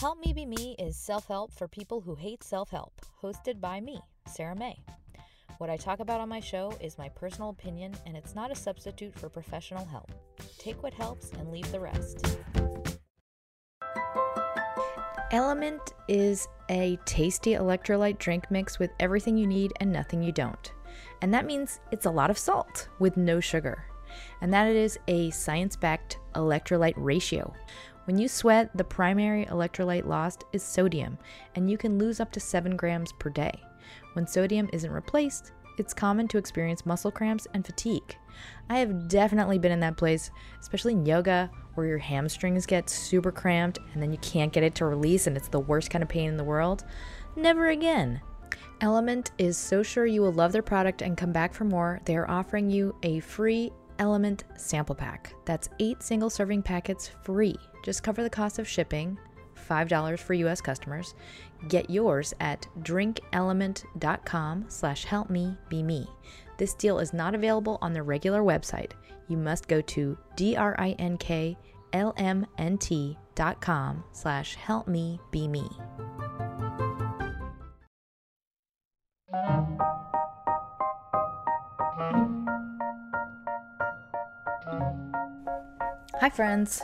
Help Me Be Me is self help for people who hate self help, hosted by me, Sarah May. What I talk about on my show is my personal opinion, and it's not a substitute for professional help. Take what helps and leave the rest. LMNT is a tasty electrolyte drink mix with everything you need and nothing you don't. And that means it's a lot of salt with no sugar. And that is a science backed electrolyte ratio. When you sweat, the primary electrolyte lost is sodium, and you can lose up to 7 grams per day. When sodium isn't replaced, it's common to experience muscle cramps and fatigue. I have definitely been in that place, especially in yoga, where your hamstrings get super cramped and then you can't get it to release, and it's the worst kind of pain in the world. Never again. LMNT is so sure you will love their product and come back for more. They are offering you a free LMNT sample pack. That's eight single serving packets free. Just cover the cost of shipping, $5 for US customers. Get yours at drinklmnt.com slash help me be me. This deal is not available on the regular website. You must go to D-R-I-N-K-L-M-N-T.com slash help me be me. Hi, friends.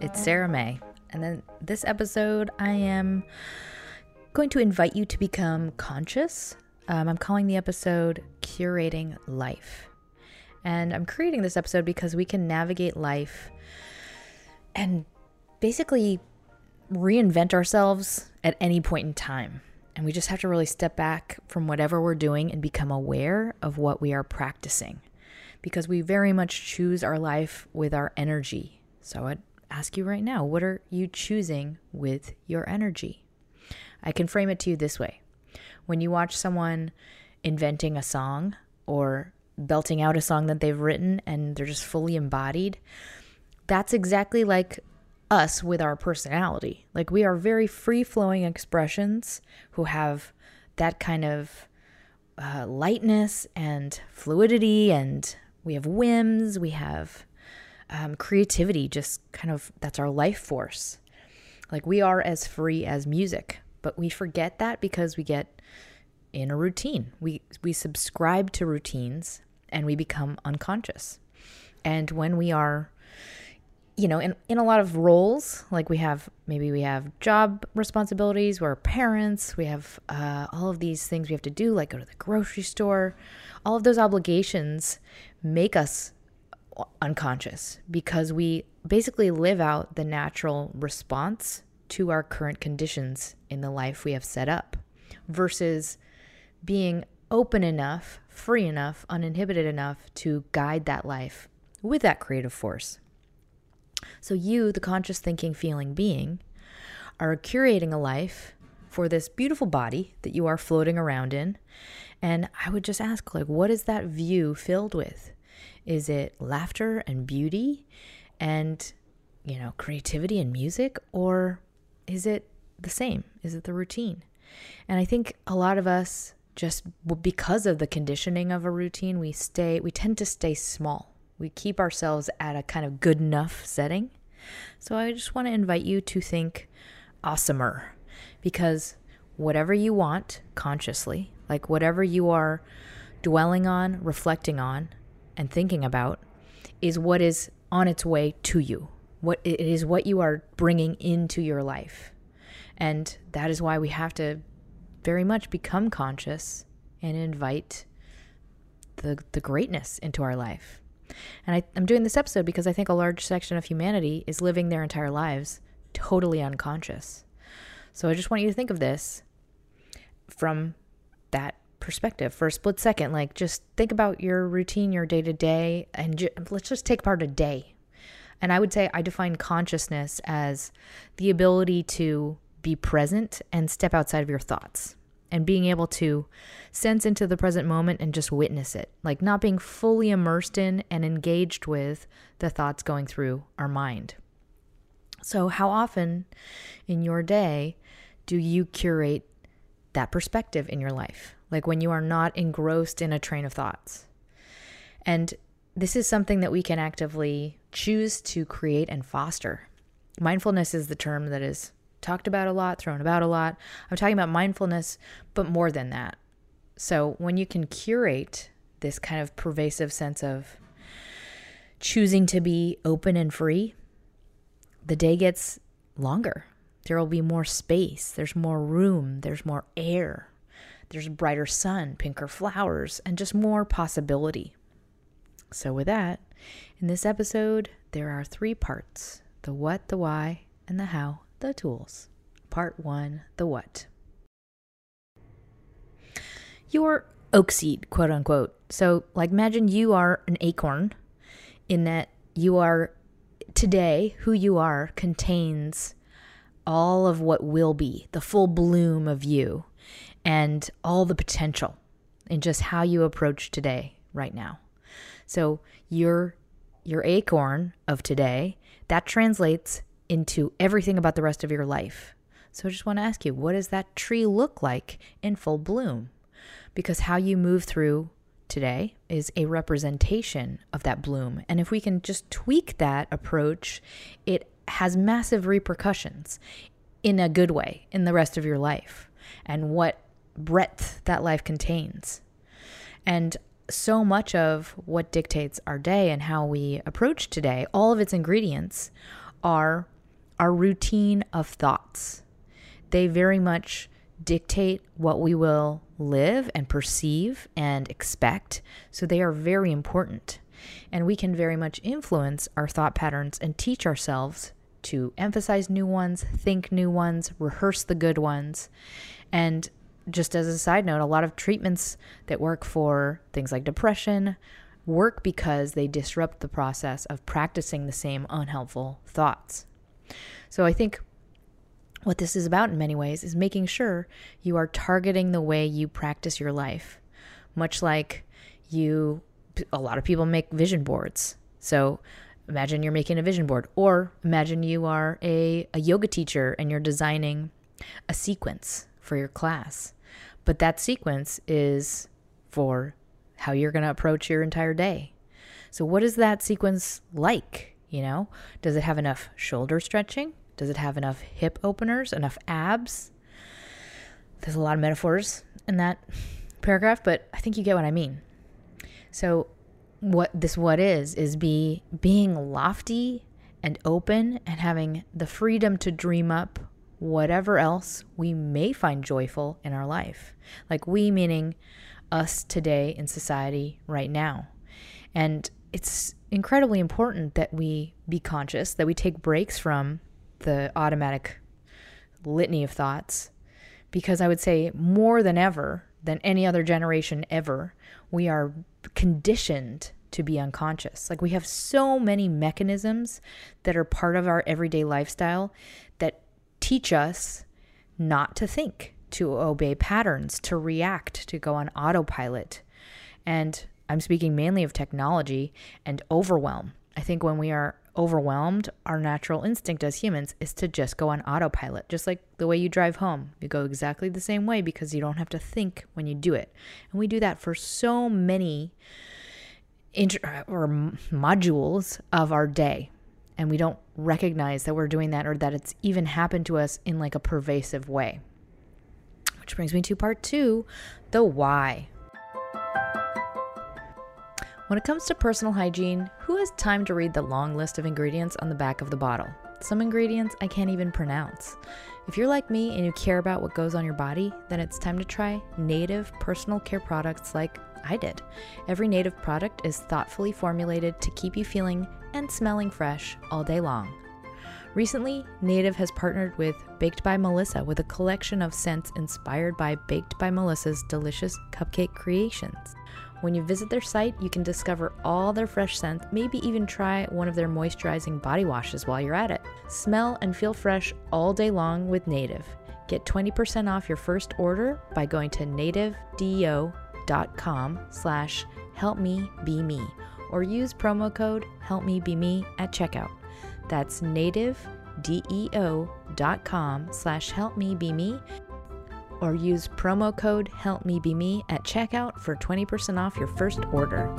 It's Sarah May. And then this episode, I am going to invite you to become conscious. Um, I'm calling the episode Curating Life. And I'm creating this episode because we can navigate life and basically reinvent ourselves at any point in time. And we just have to really step back from whatever we're doing and become aware of what we are practicing because we very much choose our life with our energy. So I'd ask you right now what are you choosing with your energy? I can frame it to you this way when you watch someone inventing a song or belting out a song that they've written and they're just fully embodied, that's exactly like us with our personality. Like we are very free flowing expressions who have that kind of uh, lightness and fluidity, and we have whims, we have um, creativity, just kind of that's our life force. Like we are as free as music, but we forget that because we get in a routine. We we subscribe to routines and we become unconscious. And when we are you know, in, in a lot of roles, like we have maybe we have job responsibilities, we're parents, we have uh, all of these things we have to do, like go to the grocery store. All of those obligations make us unconscious because we basically live out the natural response to our current conditions in the life we have set up versus being open enough, free enough, uninhibited enough to guide that life with that creative force. So, you, the conscious thinking, feeling being, are curating a life for this beautiful body that you are floating around in. And I would just ask, like, what is that view filled with? Is it laughter and beauty and, you know, creativity and music? Or is it the same? Is it the routine? And I think a lot of us just because of the conditioning of a routine, we stay, we tend to stay small. We keep ourselves at a kind of good enough setting. So I just want to invite you to think awesomer because whatever you want consciously, like whatever you are dwelling on, reflecting on, and thinking about is what is on its way to you. What it is what you are bringing into your life. And that is why we have to very much become conscious and invite the the greatness into our life. And I, I'm doing this episode because I think a large section of humanity is living their entire lives totally unconscious. So I just want you to think of this from that perspective for a split second. Like, just think about your routine, your day to day, and ju- let's just take part a day. And I would say I define consciousness as the ability to be present and step outside of your thoughts and being able to sense into the present moment and just witness it, like not being fully immersed in and engaged with the thoughts going through our mind. So, how often in your day do you curate that perspective in your life? Like when you are not engrossed in a train of thoughts. And this is something that we can actively choose to create and foster. Mindfulness is the term that is talked about a lot, thrown about a lot. I'm talking about mindfulness, but more than that. So when you can curate this kind of pervasive sense of choosing to be open and free, the day gets longer. There will be more space, there's more room, there's more air, there's brighter sun, pinker flowers, and just more possibility. So, with that, in this episode, there are three parts the what, the why, and the how, the tools. Part one the what. Your oak seed, quote unquote. So, like, imagine you are an acorn in that you are today, who you are contains all of what will be, the full bloom of you, and all the potential in just how you approach today, right now. So your your acorn of today, that translates into everything about the rest of your life. So I just want to ask you, what does that tree look like in full bloom? Because how you move through today is a representation of that bloom. And if we can just tweak that approach, it has massive repercussions in a good way in the rest of your life and what breadth that life contains. And so much of what dictates our day and how we approach today, all of its ingredients are our routine of thoughts. They very much dictate what we will live and perceive and expect. So they are very important. And we can very much influence our thought patterns and teach ourselves to emphasize new ones, think new ones, rehearse the good ones. And just as a side note, a lot of treatments that work for things like depression work because they disrupt the process of practicing the same unhelpful thoughts. So I think what this is about in many ways is making sure you are targeting the way you practice your life. Much like you, a lot of people make vision boards. So imagine you're making a vision board, or imagine you are a, a yoga teacher and you're designing a sequence for your class. But that sequence is for how you're going to approach your entire day. So, what is that sequence like? You know, does it have enough shoulder stretching? Does it have enough hip openers, enough abs? There's a lot of metaphors in that paragraph, but I think you get what I mean. So, what this what is is be being lofty and open and having the freedom to dream up whatever else we may find joyful in our life. Like we meaning us today in society right now. And it's incredibly important that we be conscious, that we take breaks from the automatic litany of thoughts because I would say more than ever, than any other generation ever, we are conditioned to be unconscious. Like we have so many mechanisms that are part of our everyday lifestyle teach us not to think, to obey patterns, to react, to go on autopilot. And I'm speaking mainly of technology and overwhelm. I think when we are overwhelmed, our natural instinct as humans is to just go on autopilot, just like the way you drive home. You go exactly the same way because you don't have to think when you do it. And we do that for so many inter- or modules of our day. And we don't recognize that we're doing that or that it's even happened to us in like a pervasive way. Which brings me to part two the why. When it comes to personal hygiene, who has time to read the long list of ingredients on the back of the bottle? Some ingredients I can't even pronounce. If you're like me and you care about what goes on your body, then it's time to try native personal care products like I did. Every native product is thoughtfully formulated to keep you feeling and smelling fresh all day long. Recently, Native has partnered with Baked by Melissa with a collection of scents inspired by Baked by Melissa's delicious cupcake creations. When you visit their site, you can discover all their fresh scents, maybe even try one of their moisturizing body washes while you're at it. Smell and feel fresh all day long with Native. Get 20% off your first order by going to nativedeo.com slash helpmebeme or use promo code helpmebeme at checkout. That's nativedeo.com slash helpmebeme or use promo code HelpMeBeMe at checkout for 20% off your first order.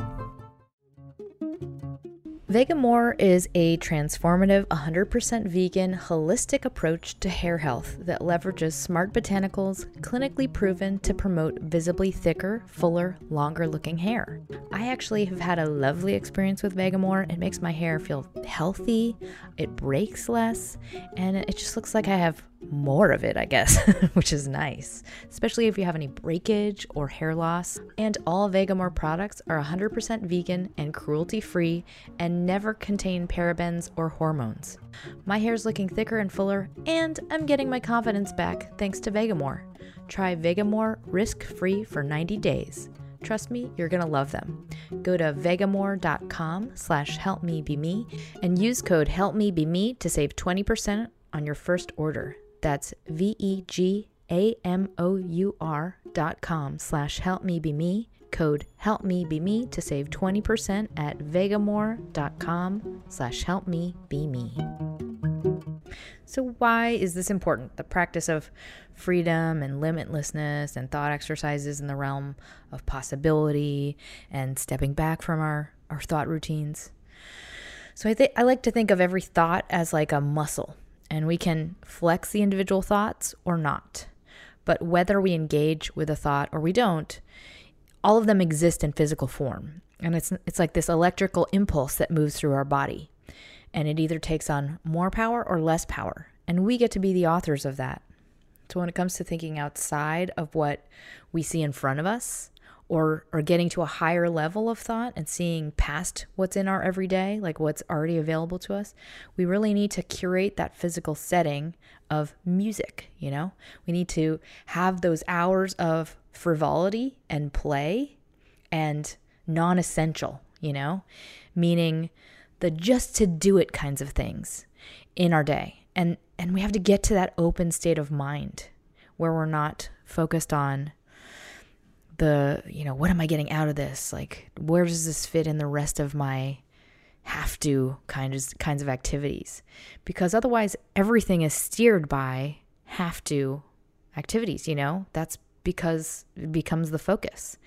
Vegamour is a transformative, 100% vegan, holistic approach to hair health that leverages smart botanicals clinically proven to promote visibly thicker, fuller, longer looking hair. I actually have had a lovely experience with Vegamour. It makes my hair feel healthy, it breaks less, and it just looks like I have more of it, I guess, which is nice, especially if you have any breakage or hair loss. And all Vegamour products are 100% vegan and cruelty free and never contain parabens or hormones. My hair's looking thicker and fuller, and I'm getting my confidence back thanks to Vegamour. Try Vegamour risk free for 90 days. Trust me, you're gonna love them. Go to vegamour.com slash helpmebeme and use code helpmebeme to save 20% on your first order. That's V E G A M O U R dot com slash help me be me. Code help me be me to save 20% at vegamour.com slash help me be me. So, why is this important? The practice of freedom and limitlessness and thought exercises in the realm of possibility and stepping back from our, our thought routines. So, I, think I like to think of every thought as like a muscle and we can flex the individual thoughts or not. But whether we engage with a thought or we don't, all of them exist in physical form. And it's it's like this electrical impulse that moves through our body. And it either takes on more power or less power. And we get to be the authors of that. So when it comes to thinking outside of what we see in front of us, or or getting to a higher level of thought and seeing past what's in our everyday, like what's already available to us, we really need to curate that physical setting of music, you know? We need to have those hours of frivolity and play and non-essential, you know? Meaning the just to do it kinds of things in our day. And and we have to get to that open state of mind where we're not focused on the you know what am i getting out of this? Like where does this fit in the rest of my have to kinds kinds of activities? Because otherwise everything is steered by have to activities you know? That's because it becomes the focus.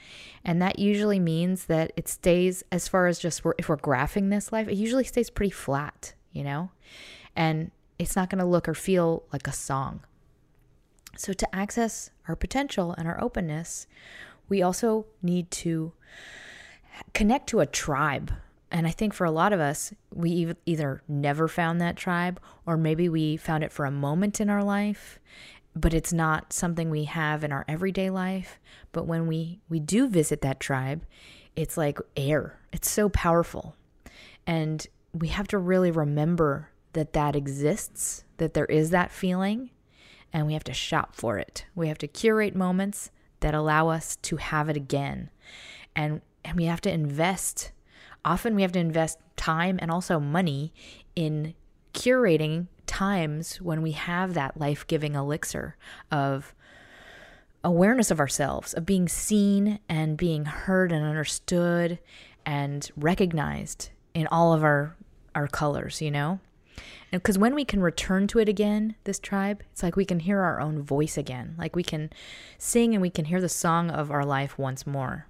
And that usually means that it stays as far as just we're, if we're graphing this life it usually stays pretty flat you know? And it's not going to look or feel like a song. So to access our potential and our openness we also need to connect to a tribe. And I think for a lot of us, we either never found that tribe or maybe we found it for a moment in our life, but it's not something we have in our everyday life. But when we, we do visit that tribe, it's like air, it's so powerful. And we have to really remember that that exists, that there is that feeling, and we have to shop for it. We have to curate moments that allow us to have it again. And and we have to invest often we have to invest time and also money in curating times when we have that life-giving elixir of awareness of ourselves, of being seen and being heard and understood and recognized in all of our our colors, you know? Because when we can return to it again, this tribe, it's like we can hear our own voice again. Like we can sing and we can hear the song of our life once more.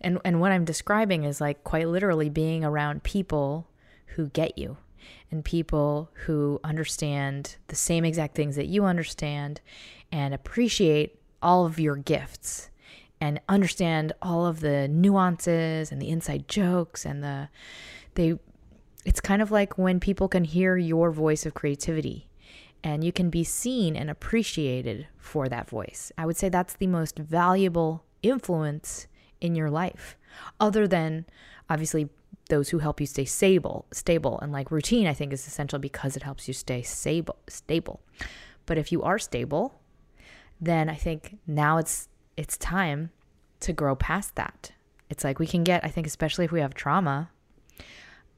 And and what I'm describing is like quite literally being around people who get you and people who understand the same exact things that you understand and appreciate all of your gifts and understand all of the nuances and the inside jokes and the they it's kind of like when people can hear your voice of creativity and you can be seen and appreciated for that voice. I would say that's the most valuable influence in your life, other than obviously those who help you stay stable, stable and like routine I think is essential because it helps you stay stable, stable. But if you are stable, then I think now it's it's time to grow past that. It's like we can get I think especially if we have trauma,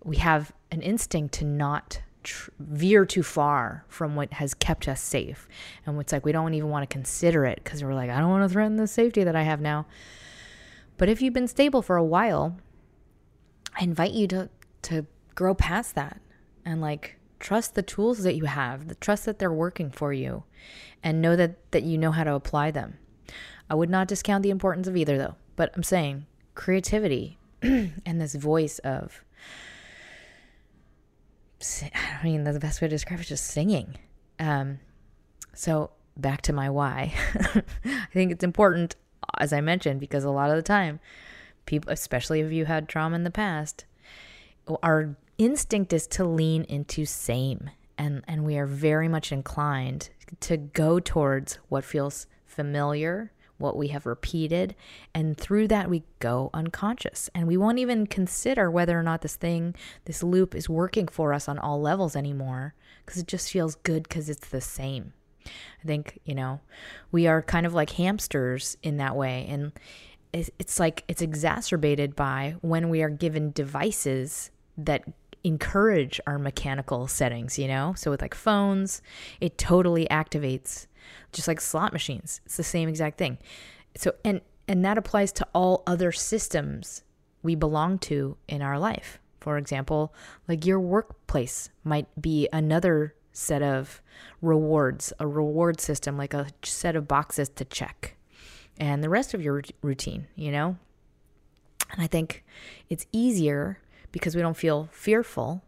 we have an instinct to not tr- veer too far from what has kept us safe. And it's like we don't even want to consider it because we're like, I don't want to threaten the safety that I have now. But if you've been stable for a while, I invite you to to grow past that and like trust the tools that you have, the trust that they're working for you and know that that you know how to apply them. I would not discount the importance of either though, but I'm saying creativity and this voice of I mean, the best way to describe it is just singing. Um, so back to my why. I think it's important, as I mentioned, because a lot of the time, people, especially if you had trauma in the past, our instinct is to lean into same. And, and we are very much inclined to go towards what feels familiar, what we have repeated. And through that, we go unconscious. And we won't even consider whether or not this thing, this loop is working for us on all levels anymore because it just feels good because it's the same. I think, you know, we are kind of like hamsters in that way. And it's like it's exacerbated by when we are given devices that encourage our mechanical settings, you know? So with like phones, it totally activates just like slot machines. It's the same exact thing. So and and that applies to all other systems we belong to in our life. For example, like your workplace might be another set of rewards, a reward system, like a set of boxes to check, and the rest of your routine, you know? And I think it's easier because we don't feel fearful.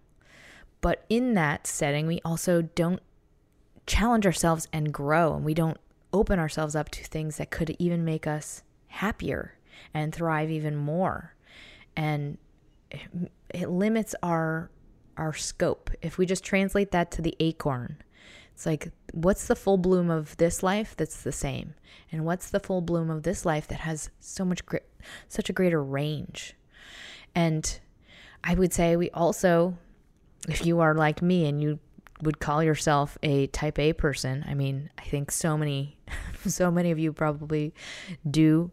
But in that setting, we also don't challenge ourselves and grow, and we don't open ourselves up to things that could even make us happier and thrive even more. And it limits our our scope. If we just translate that to the acorn, it's like what's the full bloom of this life that's the same, and what's the full bloom of this life that has so much such a greater range. And I would say we also, if you are like me and you would call yourself a type A person, I mean, I think so many, so many of you probably do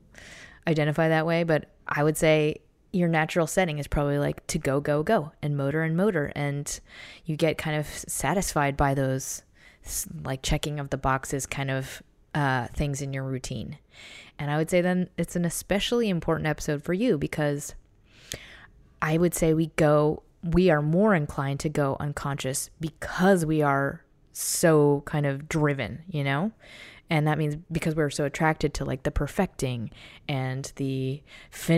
identify that way, but I would say your natural setting is probably like to go, go, go and motor and motor. And you get kind of satisfied by those like checking of the boxes kind of uh, things in your routine. And I would say then it's an especially important episode for you because I would say we go, we are more inclined to go unconscious because we are so kind of driven, you know? And that means because we're so attracted to like the perfecting and the,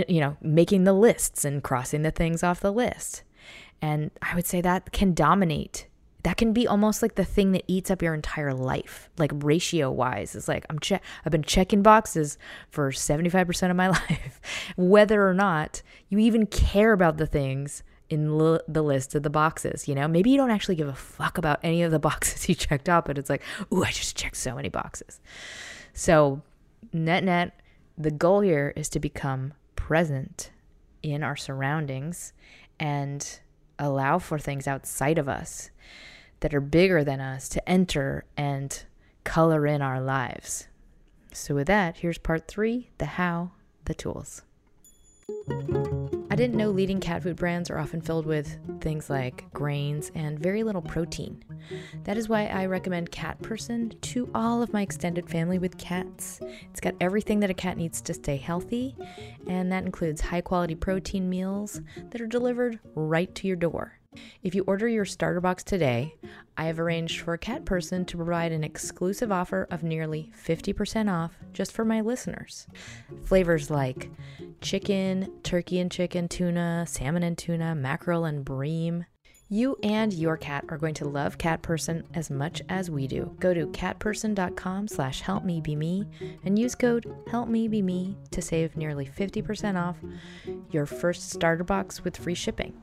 you know, making the lists and crossing the things off the list. And I would say that can dominate that can be almost like the thing that eats up your entire life like ratio wise it's like i'm che- i've been checking boxes for 75% of my life whether or not you even care about the things in l- the list of the boxes you know maybe you don't actually give a fuck about any of the boxes you checked out but it's like ooh i just checked so many boxes so net net the goal here is to become present in our surroundings and allow for things outside of us that are bigger than us to enter and color in our lives. So, with that, here's part three the how, the tools. I didn't know leading cat food brands are often filled with things like grains and very little protein. That is why I recommend Cat Person to all of my extended family with cats. It's got everything that a cat needs to stay healthy, and that includes high quality protein meals that are delivered right to your door. If you order your starter box today, I have arranged for a cat person to provide an exclusive offer of nearly 50% off just for my listeners. Flavors like chicken, turkey and chicken, tuna, salmon and tuna, mackerel and bream. You and your cat are going to love Cat Person as much as we do. Go to catperson.com slash helpmebeme and use code helpmebeme to save nearly 50% off your first starter box with free shipping.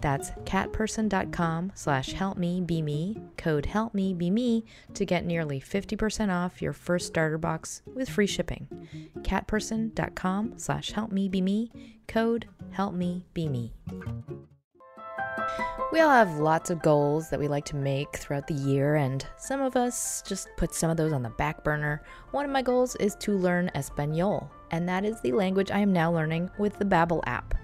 That's catperson.com slash helpmebeme, code helpmebeme to get nearly 50% off your first starter box with free shipping. catperson.com slash helpmebeme, code helpmebeme. We all have lots of goals that we like to make throughout the year, and some of us just put some of those on the back burner. One of my goals is to learn Espanol, and that is the language I am now learning with the Babbel app.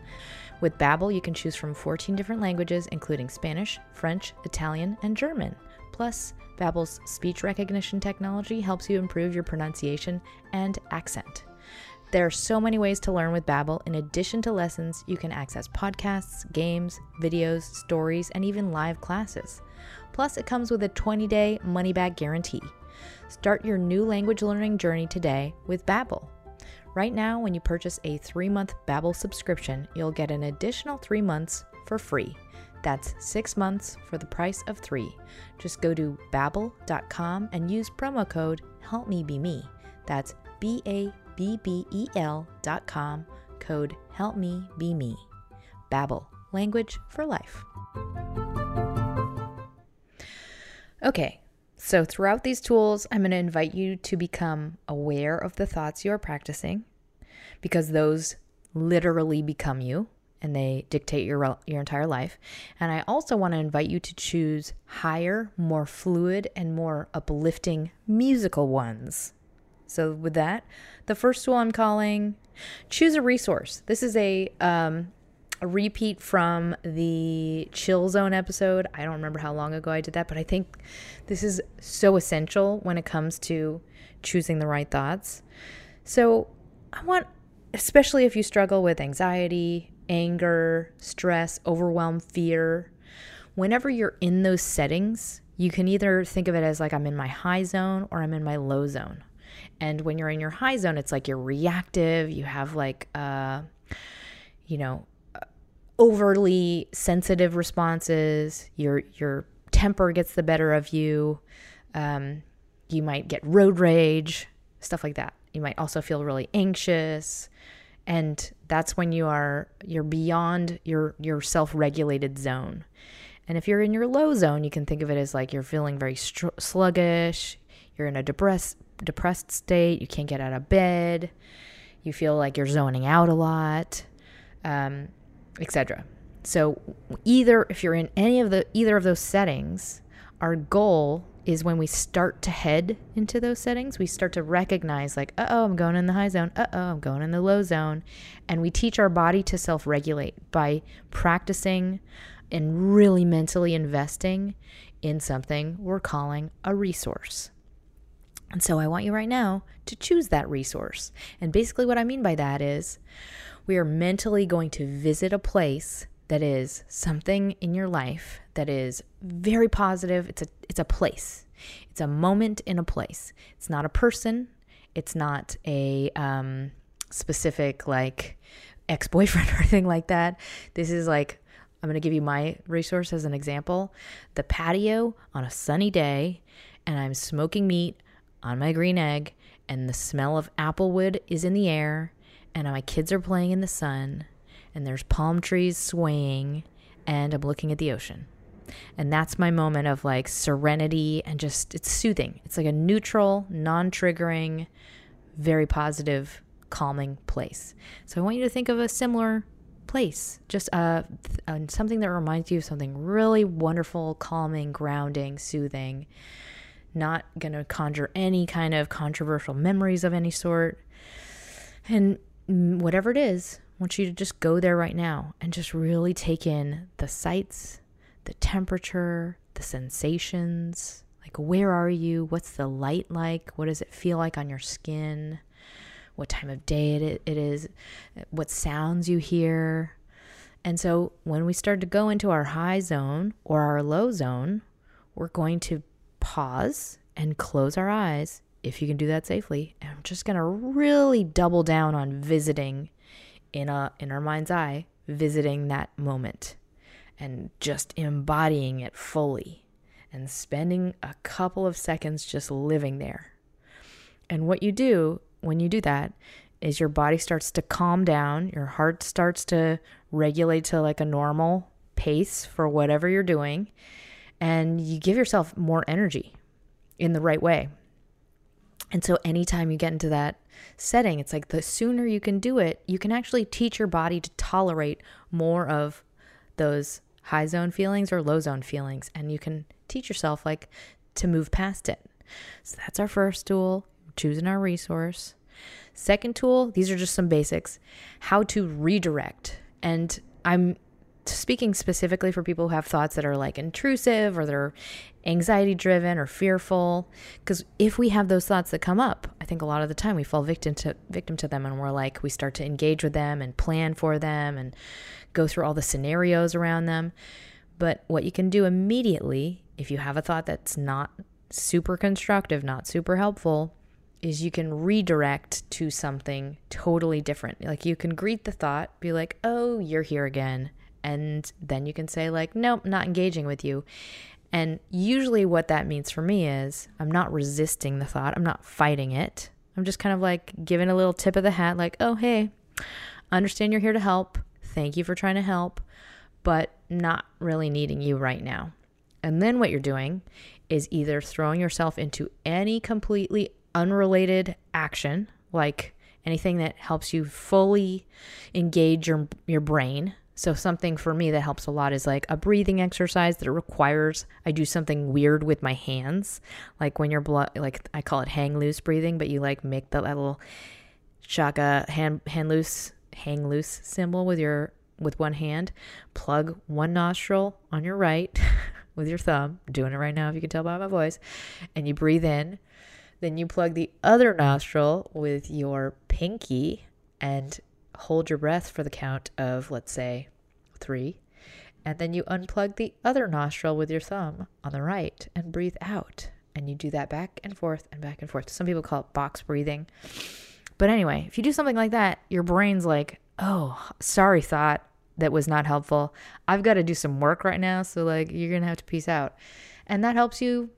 With Babbel, you can choose from 14 different languages, including Spanish, French, Italian, and German. Plus, Babbel's speech recognition technology helps you improve your pronunciation and accent. There are so many ways to learn with Babbel. In addition to lessons, you can access podcasts, games, videos, stories, and even live classes. Plus, it comes with a 20-day money-back guarantee. Start your new language learning journey today with Babbel. Right now, when you purchase a three month Babbel subscription, you'll get an additional three months for free. That's six months for the price of three. Just go to babbel.com and use promo code Help Me Be Me. That's B A B B E L dot com, code Help Me Be Me. Babbel, language for life. Okay, so throughout these tools, I'm going to invite you to become aware of the thoughts you are practicing because those literally become you and they dictate your your entire life. And I also want to invite you to choose higher, more fluid and more uplifting musical ones. So with that, the first tool I'm calling choose a resource. This is a um, a repeat from the chill zone episode. I don't remember how long ago I did that, but I think this is so essential when it comes to choosing the right thoughts. So, I want especially if you struggle with anxiety, anger, stress, overwhelm, fear, whenever you're in those settings, you can either think of it as like I'm in my high zone or I'm in my low zone. And when you're in your high zone, it's like you're reactive, you have like uh you know, overly sensitive responses. Your your temper gets the better of you. Um, you might get road rage, stuff like that. You might also feel really anxious, and that's when you are you're beyond your your self-regulated zone. And if you're in your low zone, you can think of it as like you're feeling very str- sluggish. You're in a depressed depressed state. You can't get out of bed. You feel like you're zoning out a lot. Um, etc. So either if you're in any of the either of those settings, our goal is when we start to head into those settings, we start to recognize like, "Uh-oh, I'm going in the high zone. Uh-oh, I'm going in the low zone." And we teach our body to self-regulate by practicing and really mentally investing in something we're calling a resource. And so I want you right now to choose that resource. And basically what I mean by that is we are mentally going to visit a place that is something in your life that is very positive. It's a it's a place. It's a moment in a place. It's not a person. It's not a um, specific like ex boyfriend or anything like that. This is like I'm going to give you my resource as an example. The patio on a sunny day, and I'm smoking meat on my green egg, and the smell of applewood is in the air, and my kids are playing in the sun, and there's palm trees swaying, and I'm looking at the ocean. And that's my moment of like serenity and just, it's soothing. It's like a neutral, non triggering, very positive, calming place. So I want you to think of a similar place, just uh, uh, something that reminds you of something really wonderful, calming, grounding, soothing. Not going to conjure any kind of controversial memories of any sort. And whatever it is, I want you to just go there right now and just really take in the sights, the temperature, the sensations. Like, where are you? What's the light like? What does it feel like on your skin? What time of day it, it is? What sounds you hear? And so, when we start to go into our high zone or our low zone, we're going to pause and close our eyes if you can do that safely. And I'm just to really double down on visiting in a in our mind's eye, visiting that moment and just embodying it fully and spending a couple of seconds just living there. And what you do when you do that is your body starts to calm down, your heart starts to regulate to like a normal pace for whatever you're doing, and you give yourself more energy in the right way. And so, anytime you get into that setting, it's like the sooner you can do it, you can actually teach your body to tolerate more of those high zone feelings or low zone feelings. And you can teach yourself, like, to move past it. So, that's our first tool, choosing our resource. Second tool, these are just some basics how to redirect. And I'm speaking specifically for people who have thoughts that are like intrusive or they're anxiety driven or fearful because if we have those thoughts that come up i think a lot of the time we fall victim to victim to them and we're like we start to engage with them and plan for them and go through all the scenarios around them. But what you can do immediately if you have a thought that's not super constructive not super helpful is you can redirect to something totally different. Like you can greet the thought be like oh you're here again And then you can say, like, nope, not engaging with you. And usually, what that means for me is I'm not resisting the thought, I'm not fighting it. I'm just kind of like giving a little tip of the hat, like, oh, hey, understand you're here to help. Thank you for trying to help, but not really needing you right now. And then what you're doing is either throwing yourself into any completely unrelated action, like anything that helps you fully engage your your brain. So something for me that helps a lot is like a breathing exercise that requires I do something weird with my hands, like when you're blood, like I call it hang loose breathing, but you like make the little shaka hand hand loose hang loose symbol with your with one hand, plug one nostril on your right with your thumb, doing it right now if you can tell by my voice, and you breathe in. Then you plug the other nostril with your pinky and hold your breath for the count of, let's say, three. And then you unplug the other nostril with your thumb on the right and breathe out. And you do that back and forth and back and forth. Some people call it box breathing. But anyway, if you do something like that, your brain's like, oh, sorry, thought that was not helpful. I've got to do some work right now. So, like, you're going to have to peace out. And that helps you,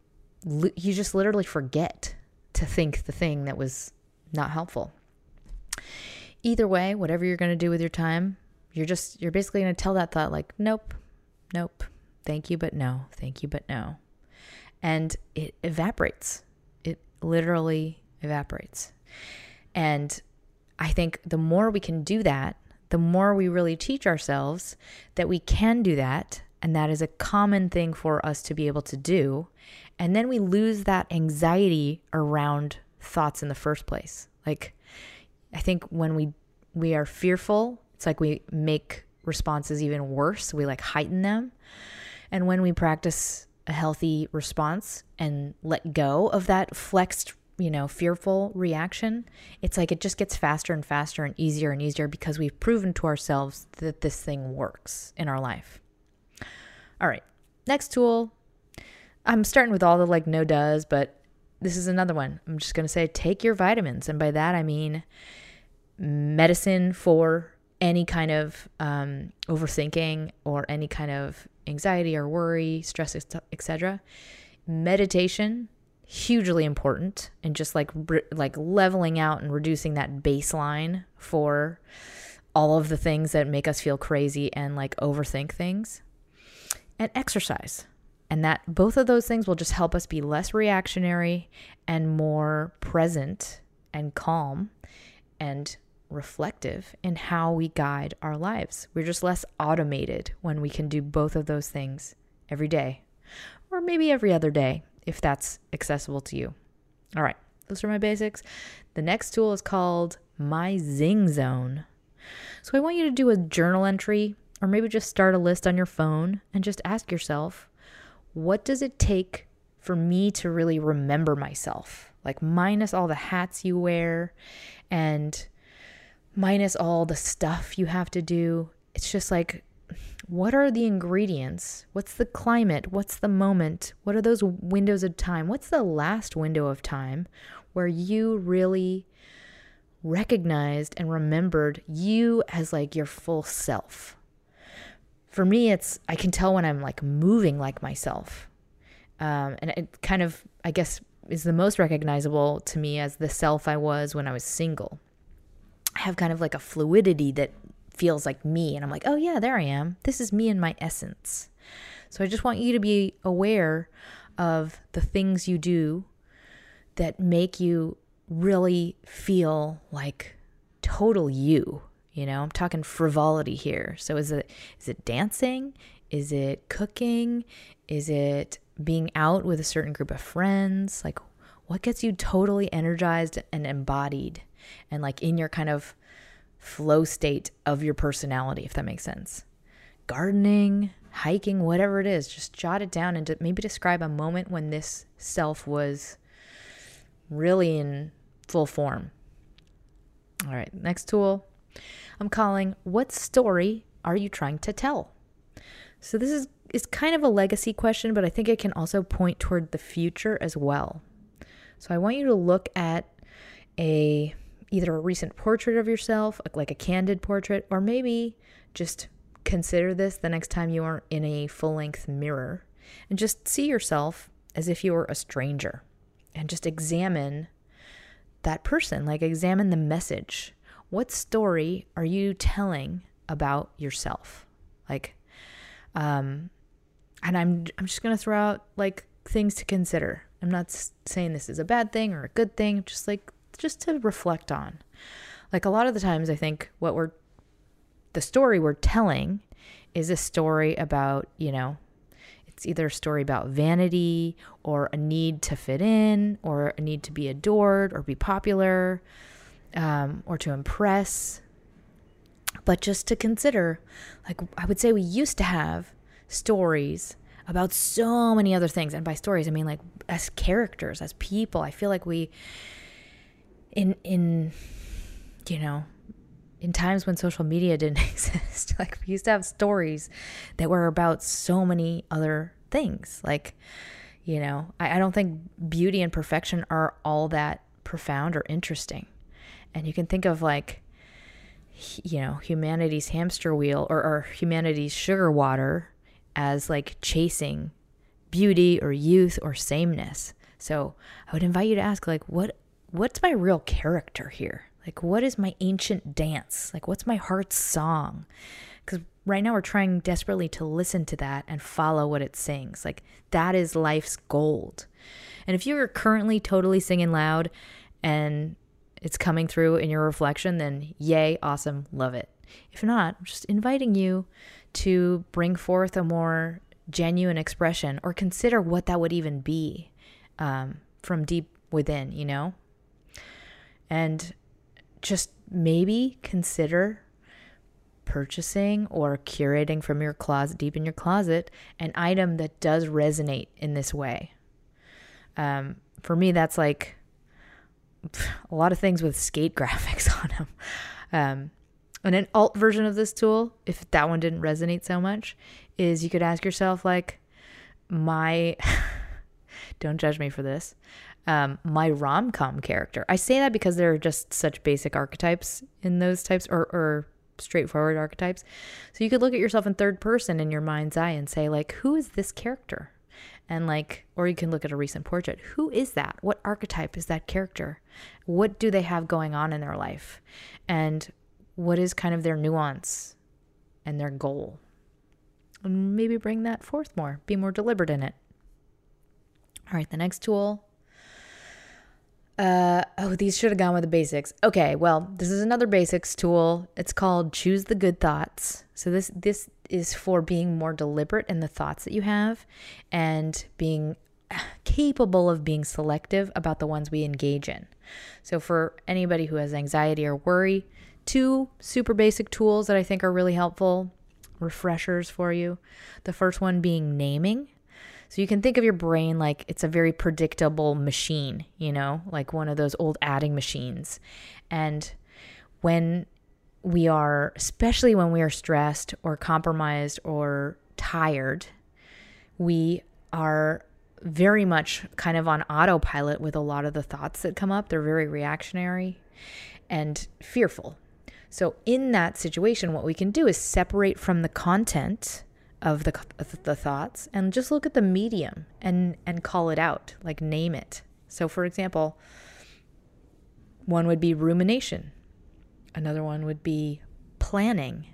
you just literally forget to think the thing that was not helpful. Either way, whatever you're going to do with your time, you're just, you're basically going to tell that thought, like, nope, nope, thank you, but no, thank you, but no. And it evaporates. It literally evaporates. And I think the more we can do that, the more we really teach ourselves that we can do that. And that is a common thing for us to be able to do. And then we lose that anxiety around thoughts in the first place. Like I think when we we are fearful, it's like we make responses even worse. We like heighten them. And when we practice a healthy response and let go of that flexed, you know, fearful reaction, it's like it just gets faster and faster and easier and easier because we've proven to ourselves that this thing works in our life. All right. Next tool I'm starting with all the like no does, but this is another one. I'm just going to say take your vitamins. And by that, I mean medicine for any kind of um, overthinking or any kind of anxiety or worry, stress, etc. Meditation, hugely important, and just like like leveling out and reducing that baseline for all of the things that make us feel crazy and like overthink things. And exercise and that both of those things will just help us be less reactionary and more present and calm and reflective in how we guide our lives. We're just less automated when we can do both of those things every day, or maybe every other day if that's accessible to you. All right, those are my basics. The next tool is called My Zing Zone. So I want you to do a journal entry or maybe just start a list on your phone and just ask yourself what does it take for me to really remember myself? Like, minus all the hats you wear and minus all the stuff you have to do. It's just like, what are the ingredients? What's the climate? What's the moment? What are those windows of time? What's the last window of time where you really recognized and remembered you as like your full self? for me, it's I can tell when I'm like moving like myself. Um, and it kind of, I guess, is the most recognizable to me as the self I was when I was single. Have kind of like a fluidity that feels like me. And I'm like, oh, yeah, there I am. This is me in my essence. So I just want you to be aware of the things you do that make you really feel like total you you know, I'm talking frivolity here. So is it is it dancing? Is it cooking? Is it being out with a certain group of friends? Like what gets you totally energized and embodied and like in your kind of flow state of your personality, if that makes sense. Gardening, hiking, whatever it is, just jot it down and maybe describe a moment when this self was really in full form. All right, next tool I'm calling What Story Are You Trying to Tell? So this is, is kind of a legacy question, but I think it can also point toward the future as well. So I want you to look at a either a recent portrait of yourself, like a candid portrait, or maybe just consider this the next time you are in a full length mirror and just see yourself as if you were a stranger and just examine that person, like examine the message. What story are you telling about yourself? Like, um, and I'm I'm just gonna throw out like things to consider. I'm not saying this is a bad thing or a good thing, just like just to reflect on. Like a lot of the times, I think what we're the story we're telling is a story about you know it's either a story about vanity or a need to fit in or a need to be adored or be popular um, or to impress. But just to consider, like I would say, we used to have stories about so many other things. And by stories, I mean like as characters, as people. I feel like we, in, in, you know, in times when social media didn't exist, like we used to have stories that were about so many other things. Like, you know, I, I don't think beauty and perfection are all that profound or interesting. And you can think of like, you know, humanity's hamster wheel or, or humanity's sugar water as like chasing beauty or youth or sameness. So I would invite you to ask, like, what what's my real character here? Like, what is my ancient dance? Like, what's my heart's song? Because right now we're trying desperately to listen to that and follow what it sings. Like, that is life's gold. And if you're currently totally singing loud and it's coming through in your reflection, then yay, awesome, love it. If not, I'm just inviting you to bring forth a more genuine expression or consider what that would even be um, from deep within, you know? And just maybe consider purchasing or curating from your closet, deep in your closet, an item that does resonate in this way. Um, for me, that's like a lot of things with skate graphics on them. Um, and an alt version of this tool, if that one didn't resonate so much, is you could ask yourself, like, my, don't judge me for this, um, my rom com character. I say that because there are just such basic archetypes in those types or, or straightforward archetypes. So you could look at yourself in third person in your mind's eye and say, like, who is this character? And like, or you can look at a recent portrait. Who is that? What archetype is that character? What do they have going on in their life? And what is kind of their nuance and their goal? And maybe bring that forth more, be more deliberate in it. All right, the next tool uh, oh, these should have gone with the basics. Okay, well, this is another basics tool. It's called Choose the Good Thoughts. So this this is for being more deliberate in the thoughts that you have and being capable of being selective about the ones we engage in. So for anybody who has anxiety or worry, two super basic tools that I think are really helpful refreshers for you. The first one being naming. So you can think of your brain like it's a very predictable machine, you know, like one of those old adding machines. And when we are, especially when we are stressed or compromised or tired, we are very much kind of on autopilot with a lot of the thoughts that come up. They're very reactionary and fearful. So, in that situation, what we can do is separate from the content of the the thoughts and just look at the medium and and call it out, like name it. So for example, one would be rumination. Another one would be planning.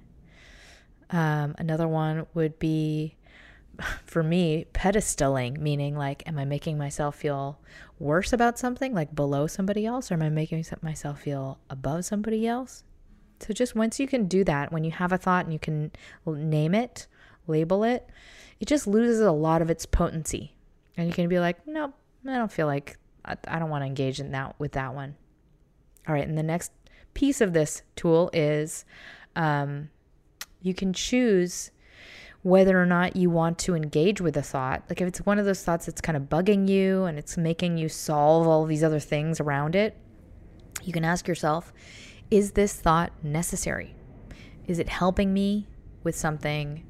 Um, another one would be, for me, pedestaling, meaning like, am I making myself feel worse about something, like below somebody else, or am I making myself feel above somebody else? So just once you can do that, when you have a thought and you can name it, label it, it just loses a lot of its potency. And you can be like, nope, I don't feel like I, I don't want to engage in that with that one. All right, and the next piece of this tool is um, you can choose whether or not you want to engage with a thought. Like if it's one of those thoughts that's kind of bugging you and it's making you solve all these other things around it, you can ask yourself, is this thought necessary? Is it helping me with something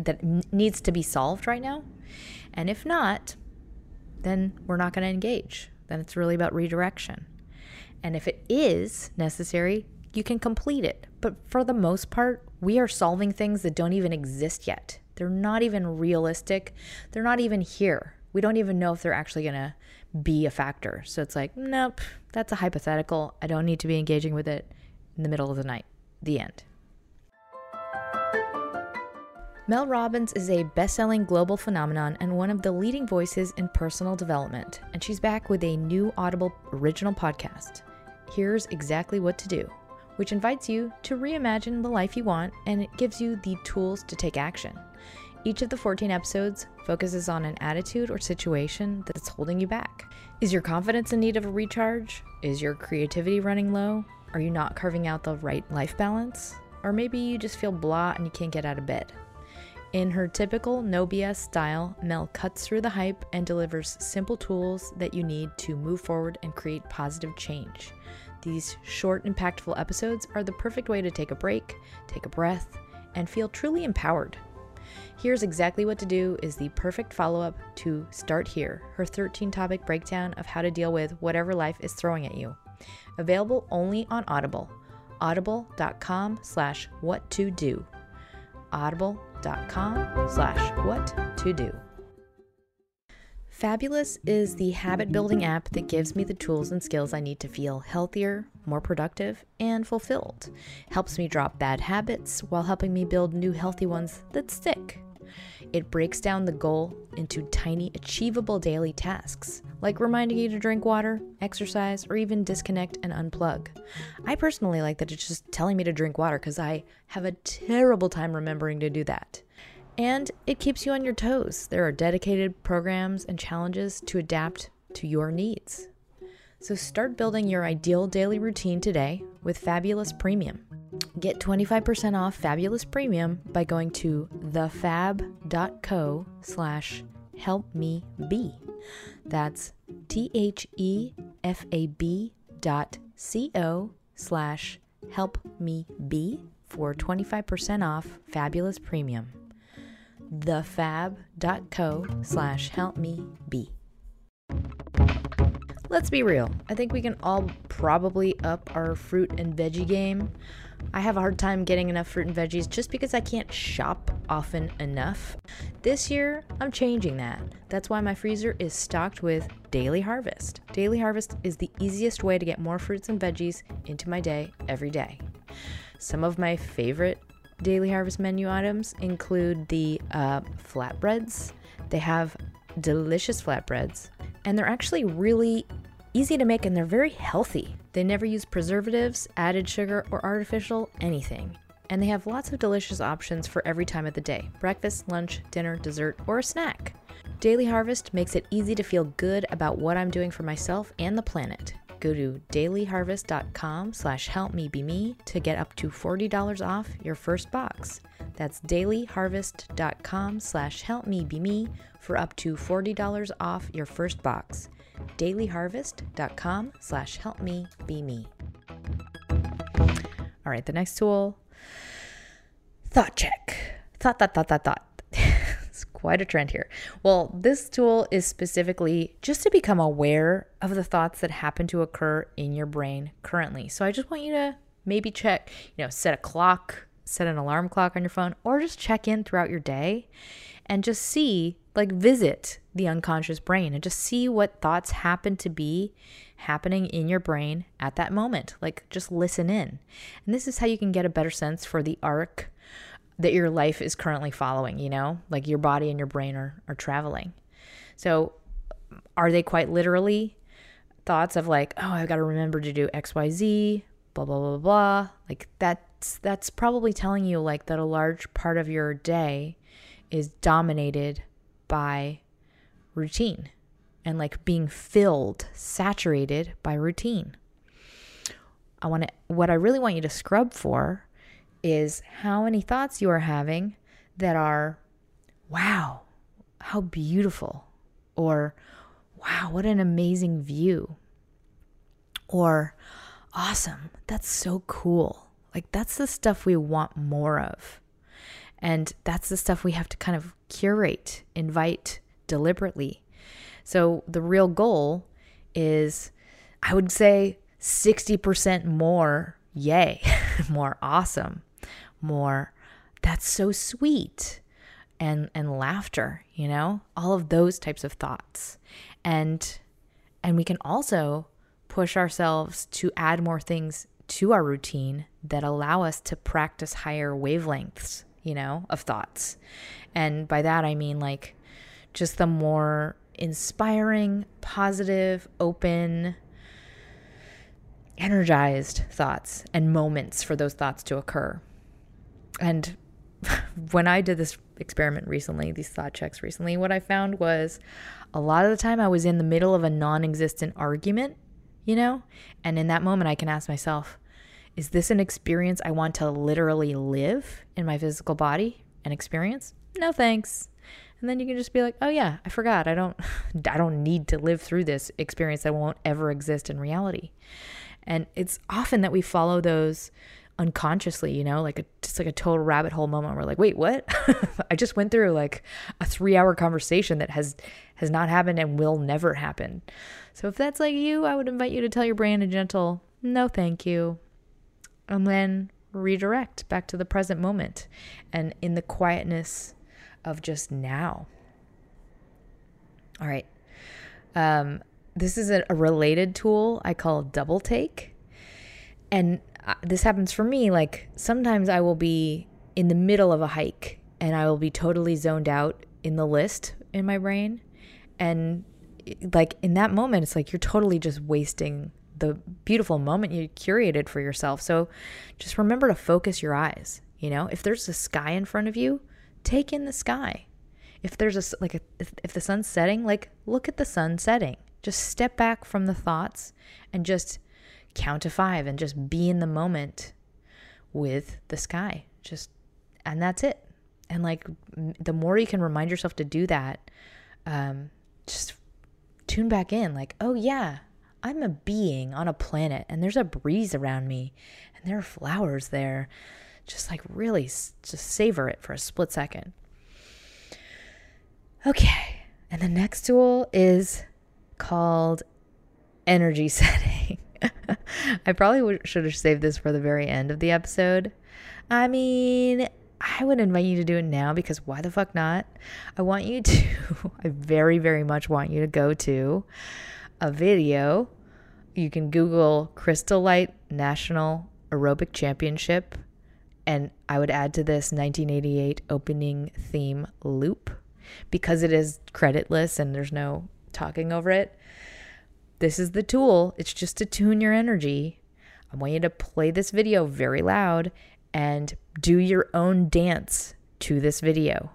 that needs to be solved right now? And if not, then we're not going to engage. Then it's really about redirection. And if it is necessary, you can complete it. But for the most part, We are solving things that don't even exist yet. They're not even realistic. They're not even here. We don't even know if they're actually going to be a factor. So it's like, nope, that's a hypothetical. I don't need to be engaging with it in the middle of the night. The end. Mel Robbins is a best selling global phenomenon and one of the leading voices in personal development, and she's back with a new Audible original podcast. Here's exactly what to do, which invites you to reimagine the life you want and it gives you the tools to take action. Each of the 14 episodes focuses on an attitude or situation that's holding you back. Is your confidence in need of a recharge? Is your creativity running low? Are you not carving out the right life balance? Or maybe you just feel blah and you can't get out of bed. In her typical no BS style, Mel cuts through the hype and delivers simple tools that you need to move forward and create positive change. These short, impactful episodes are the perfect way to take a break, take a breath, and feel truly empowered. Here's exactly what to do is the perfect follow up to Start Here, her 13 topic breakdown of how to deal with whatever life is throwing at you. Available only on Audible. Audible.com slash what to do. Audible.com slash what to do. Fabulous is the habit building app that gives me the tools and skills I need to feel healthier, more productive, and fulfilled. Helps me drop bad habits while helping me build new healthy ones that stick. It breaks down the goal into tiny, achievable daily tasks, like reminding you to drink water, exercise, or even disconnect and unplug. I personally like that it's just telling me to drink water because I have a terrible time remembering to do that. And it keeps you on your toes. There are dedicated programs and challenges to adapt to your needs. So start building your ideal daily routine today with Fabulous Premium. Get 25% off Fabulous Premium by going to thefab.co slash help me be. That's T H E F A B dot C O slash help me be for 25% off Fabulous Premium. Thefab.co slash help me be. Let's be real. I think we can all probably up our fruit and veggie game. I have a hard time getting enough fruit and veggies just because I can't shop often enough. This year, I'm changing that. That's why my freezer is stocked with Daily Harvest. Daily Harvest is the easiest way to get more fruits and veggies into my day every day. Some of my favorite Daily Harvest menu items include the uh, flatbreads. They have delicious flatbreads, and they're actually really easy to make and they're very healthy. They never use preservatives, added sugar, or artificial anything. And they have lots of delicious options for every time of the day breakfast, lunch, dinner, dessert, or a snack. Daily Harvest makes it easy to feel good about what I'm doing for myself and the planet. Go to dailyharvest.com slash helpmebeme to get up to $40 off your first box. That's dailyharvest.com slash helpmebeme for up to $40 off your first box dailyharvest.com slash help me be me. All right, the next tool, thought check. Thought, thought, thought, thought, thought. it's quite a trend here. Well, this tool is specifically just to become aware of the thoughts that happen to occur in your brain currently. So I just want you to maybe check, you know, set a clock, set an alarm clock on your phone, or just check in throughout your day and just see like visit the unconscious brain and just see what thoughts happen to be happening in your brain at that moment. Like just listen in. And this is how you can get a better sense for the arc that your life is currently following, you know? Like your body and your brain are are traveling. So are they quite literally thoughts of like, oh, I've got to remember to do XYZ, blah blah blah blah. Like that's that's probably telling you like that a large part of your day is dominated by routine and like being filled, saturated by routine. I want to what I really want you to scrub for is how many thoughts you are having that are wow, how beautiful or wow, what an amazing view. Or awesome, that's so cool. Like that's the stuff we want more of. And that's the stuff we have to kind of curate, invite deliberately. So the real goal is, I would say, 60% more yay, more awesome, more that's so sweet and and laughter you know all of those types of thoughts and and we can also push ourselves to add more things to our routine that allow us to practice higher wavelengths you know of thoughts and by that i mean like just the more inspiring positive open energized thoughts and moments for those thoughts to occur and when I did this experiment recently, these thought checks recently, what I found was a lot of the time I was in the middle of a non existent argument, you know? And in that moment, I can ask myself, is this an experience I want to literally live in my physical body and experience? No thanks. And then you can just be like, "Oh yeah, I forgot. I don't I don't need to live through this experience that won't ever exist in reality." And it's often that we follow those unconsciously, you know, like a, just like a total rabbit hole moment. We're like, wait, what? I just went through like a three hour conversation that has has not happened and will never happen. So if that's like you, I would invite you to tell your brain a gentle no, thank you, and then redirect back to the present moment and in the quietness of just now. All right. Um, this is a, a related tool I call double take. And this happens for me. Like sometimes I will be in the middle of a hike and I will be totally zoned out in the list in my brain. And like in that moment, it's like you're totally just wasting the beautiful moment you curated for yourself. So just remember to focus your eyes. You know, if there's a sky in front of you, take in the sky. If there's a like a, if, if the sun's setting, like look at the sun setting. Just step back from the thoughts and just count to five and just be in the moment with the sky. Just, and that's it. And like, the more you can remind yourself to do that, um, just tune back in. Like, oh yeah, I'm a being on a planet and there's a breeze around me and there are flowers there. Just like really just savor it for a split second. Okay. And the next tool is called energy setting. I probably should have saved this for the very end of the episode. I mean, I would invite you to do it now because why the fuck not? I want you to, I very, very much want you to go to a video. You can Google Crystal Light National Aerobic Championship, and I would add to this 1988 opening theme loop because it is creditless and there's no talking over it. This is the tool. It's just to tune your energy. I want you to play this video very loud and do your own dance to this video.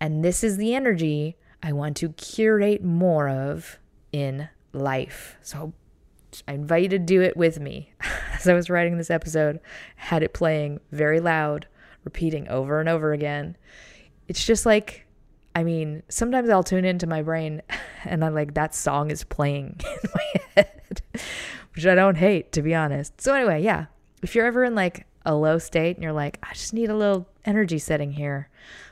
And this is the energy I want to curate more of in life. So I invite you to do it with me. As I was writing this episode, had it playing very loud, repeating over and over again. It's just like I mean, sometimes I'll tune into my brain and I'm like, that song is playing in my head, which I don't hate, to be honest. So, anyway, yeah, if you're ever in like a low state and you're like, I just need a little energy setting here,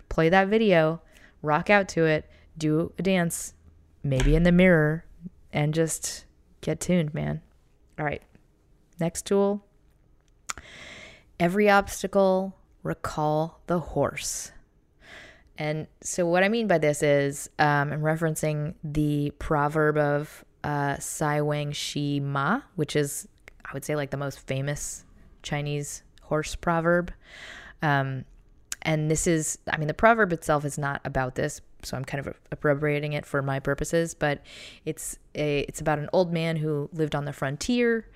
play that video, rock out to it, do a dance, maybe in the mirror, and just get tuned, man. All right, next tool every obstacle, recall the horse. And so, what I mean by this is, um, I'm referencing the proverb of uh, Sai Wang Shi Ma, which is, I would say, like the most famous Chinese horse proverb. Um, and this is, I mean, the proverb itself is not about this, so I'm kind of appropriating it for my purposes. But it's a, it's about an old man who lived on the frontier,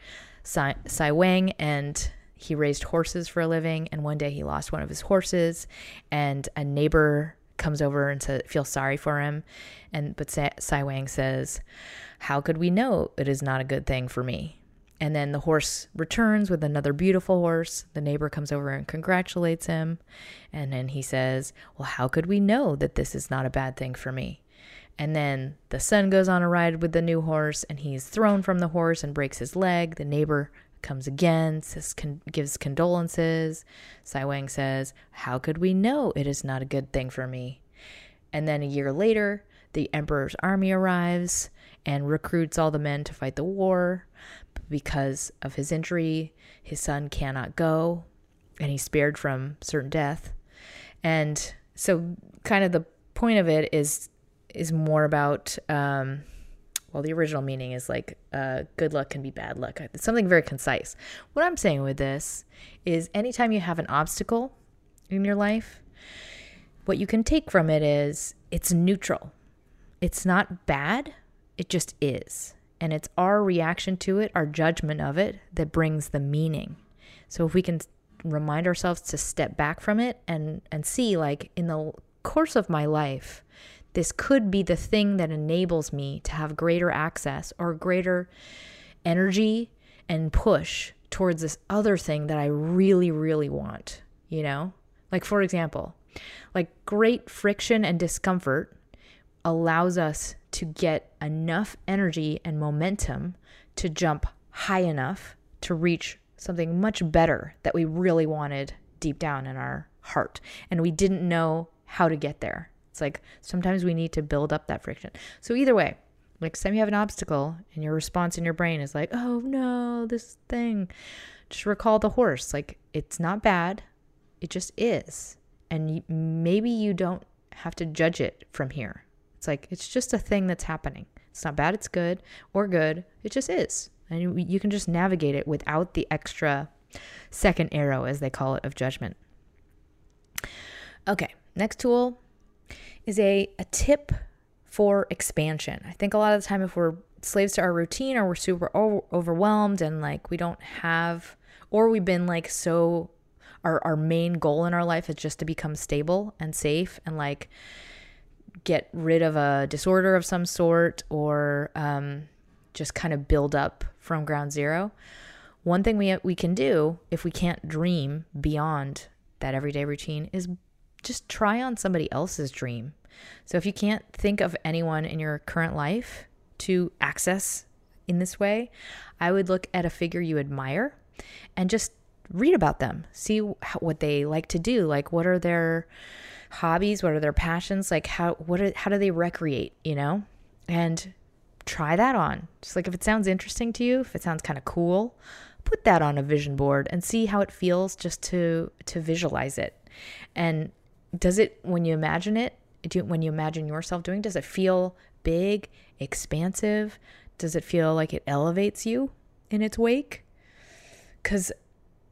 Sai, Wang, and he raised horses for a living, and one day he lost one of his horses, and a neighbor comes over and says, feels sorry for him. And but Sai Wang says, "How could we know it is not a good thing for me?" And then the horse returns with another beautiful horse. The neighbor comes over and congratulates him. And then he says, Well, how could we know that this is not a bad thing for me? And then the son goes on a ride with the new horse and he's thrown from the horse and breaks his leg. The neighbor comes again, says, con- gives condolences. Sai Wang says, How could we know it is not a good thing for me? And then a year later, the emperor's army arrives and recruits all the men to fight the war. Because of his injury, his son cannot go. and he's spared from certain death. And so, kind of the point of it is is more about um, well, the original meaning is like uh, good luck can be bad luck. It's something very concise. What I'm saying with this is anytime you have an obstacle in your life, what you can take from it is it's neutral. It's not bad, it just is. And it's our reaction to it, our judgment of it, that brings the meaning. So if we can remind ourselves to step back from it and, and see, like, in the course of my life, this could be the thing that enables me to have greater access or greater energy and push towards this other thing that I really, really want, you know? Like, for example, like great friction and discomfort allows us to get enough energy and momentum to jump high enough to reach something much better that we really wanted deep down in our heart. And we didn't know how to get there. It's like sometimes we need to build up that friction. So either way, next time you have an obstacle and your response in your brain is like, oh no, this thing, just recall the horse. Like it's not bad, it just is. And maybe you don't have to judge it from here. It's like, it's just a thing that's happening. It's not bad, it's good or good. It just is. And you can just navigate it without the extra second arrow, as they call it, of judgment. Okay, next tool is a, a tip for expansion. I think a lot of the time, if we're slaves to our routine or we're super o- overwhelmed and like we don't have, or we've been like so, our, our main goal in our life is just to become stable and safe and like get rid of a disorder of some sort or um, just kind of build up from ground zero. One thing we, we can do if we can't dream beyond that everyday routine is just try on somebody else's dream. So if you can't think of anyone in your current life to access in this way, I would look at a figure you admire and just read about them. See what they like to do. Like what are their hobbies? What are their passions? Like how what are, how do they recreate, you know? And try that on. Just like if it sounds interesting to you, if it sounds kind of cool, put that on a vision board and see how it feels just to to visualize it. And does it when you imagine it do, when you imagine yourself doing does it feel big expansive does it feel like it elevates you in its wake because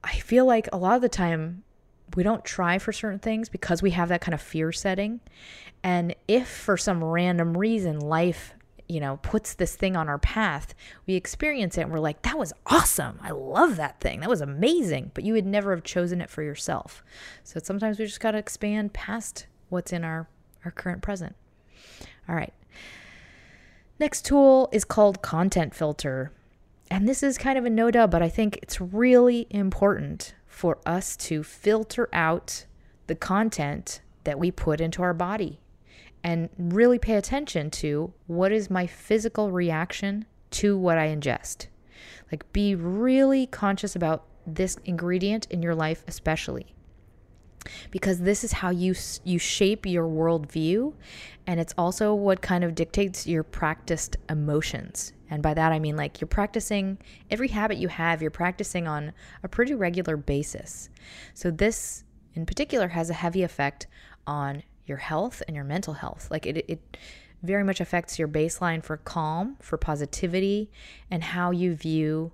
i feel like a lot of the time we don't try for certain things because we have that kind of fear setting. And if for some random reason life you know puts this thing on our path we experience it and we're like that was awesome. I love that thing. That was amazing. But you would never have chosen it for yourself. So sometimes we just got to expand past what's in our our current present. All right. Next tool is called content filter. And this is kind of a no dub but i think it's really important for us to filter out the content that we put into our body and really pay attention to what is my physical reaction to what I ingest. Like, be really conscious about this ingredient in your life, especially because this is how you you shape your worldview, and it's also what kind of dictates your practiced emotions. And by that I mean like you're practicing every habit you have, you're practicing on a pretty regular basis. So this in particular has a heavy effect on your health and your mental health. Like it, it very much affects your baseline for calm, for positivity, and how you view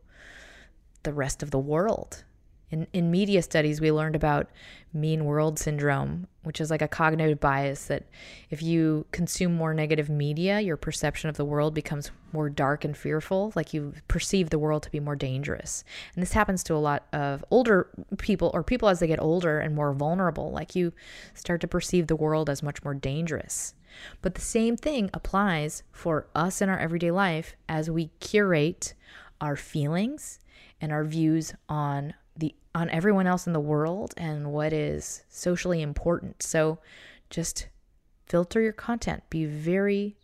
the rest of the world. In, in media studies, we learned about mean world syndrome, which is like a cognitive bias that if you consume more negative media, your perception of the world becomes more dark and fearful. Like you perceive the world to be more dangerous. And this happens to a lot of older people or people as they get older and more vulnerable. Like you start to perceive the world as much more dangerous. But the same thing applies for us in our everyday life as we curate our feelings and our views on the on everyone else in the world and what is socially important. So just filter your content. Be very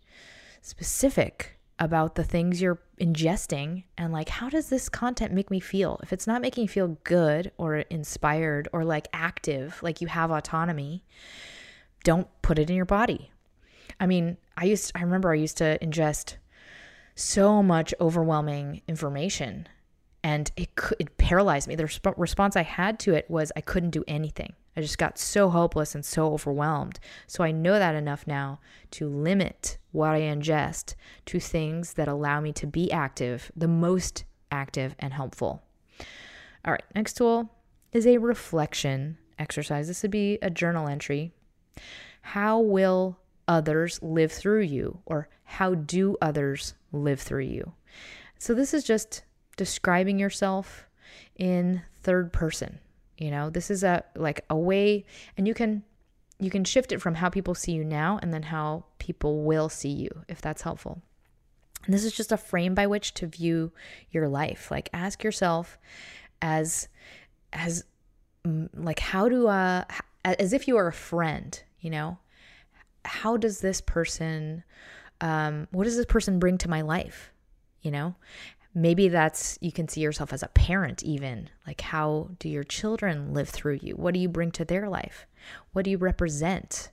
specific about the things you're ingesting and like how does this content make me feel? If it's not making you feel good or inspired or like active, like you have autonomy, don't put it in your body. I mean, I used I remember I used to ingest so much overwhelming information and it it paralyzed me. The resp- response I had to it was I couldn't do anything. I just got so hopeless and so overwhelmed. So I know that enough now to limit what I ingest to things that allow me to be active, the most active and helpful. All right, next tool is a reflection exercise. This would be a journal entry. How will others live through you? Or how do others live through you? So this is just describing yourself in third person. You know, this is a like a way and you can you can shift it from how people see you now and then how people will see you if that's helpful. And this is just a frame by which to view your life. Like ask yourself as as mm, like how do uh as if you are a friend, you know? How does this person um what does this person bring to my life? You know? Maybe that's you can see yourself as a parent, even. Like, how do your children live through you? What do you bring to their life? What do you represent?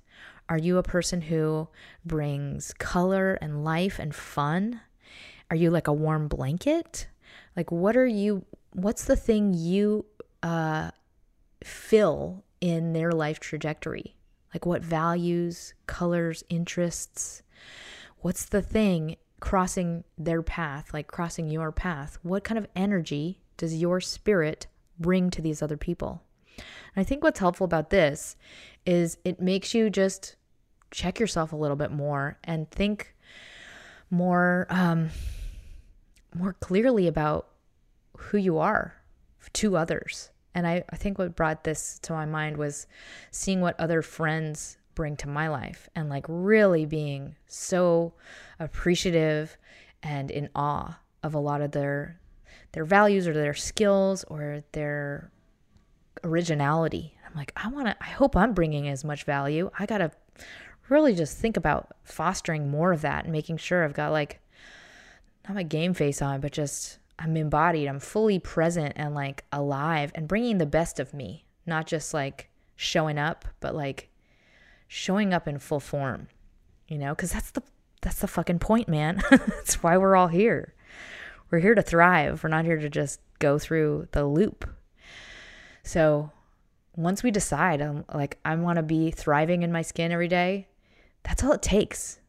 Are you a person who brings color and life and fun? Are you like a warm blanket? Like, what are you, what's the thing you uh, fill in their life trajectory? Like, what values, colors, interests? What's the thing crossing their path, like crossing your path, what kind of energy does your spirit bring to these other people? And I think what's helpful about this is it makes you just check yourself a little bit more and think more um, more clearly about who you are to others. And I, I think what brought this to my mind was seeing what other friends bring to my life and like really being so appreciative and in awe of a lot of their their values or their skills or their originality. I'm like, I want to I hope I'm bringing as much value. I got to really just think about fostering more of that and making sure I've got like not my game face on, but just I'm embodied, I'm fully present and like alive and bringing the best of me, not just like showing up, but like showing up in full form, you know, because that's the that's the fucking point, man. that's why we're all here. We're here to thrive. We're not here to just go through the loop. So once we decide, um, like, I want to be thriving in my skin every day, that's all it takes.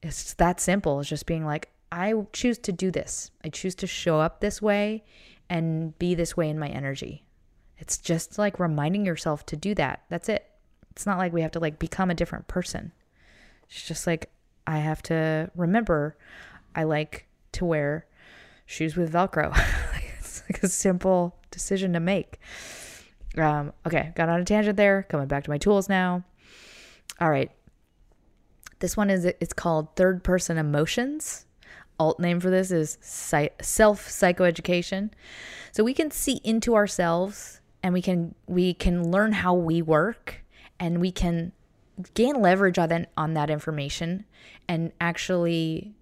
It's that simple. It's just being like, I choose to do this. I choose to show up this way and be this way in my energy. It's just like reminding yourself to do that. That's it. It's not like we have to like become a different person. It's just like I have to remember I like to wear shoes with Velcro. it's like a simple decision to make. Um, okay, got on a tangent there. Coming back to my tools now. All right. This one is it's called third person emotions. Alt name for this is self psychoeducation. So we can see into ourselves and we can we can learn how we work and we can gain leverage on that, on that information and actually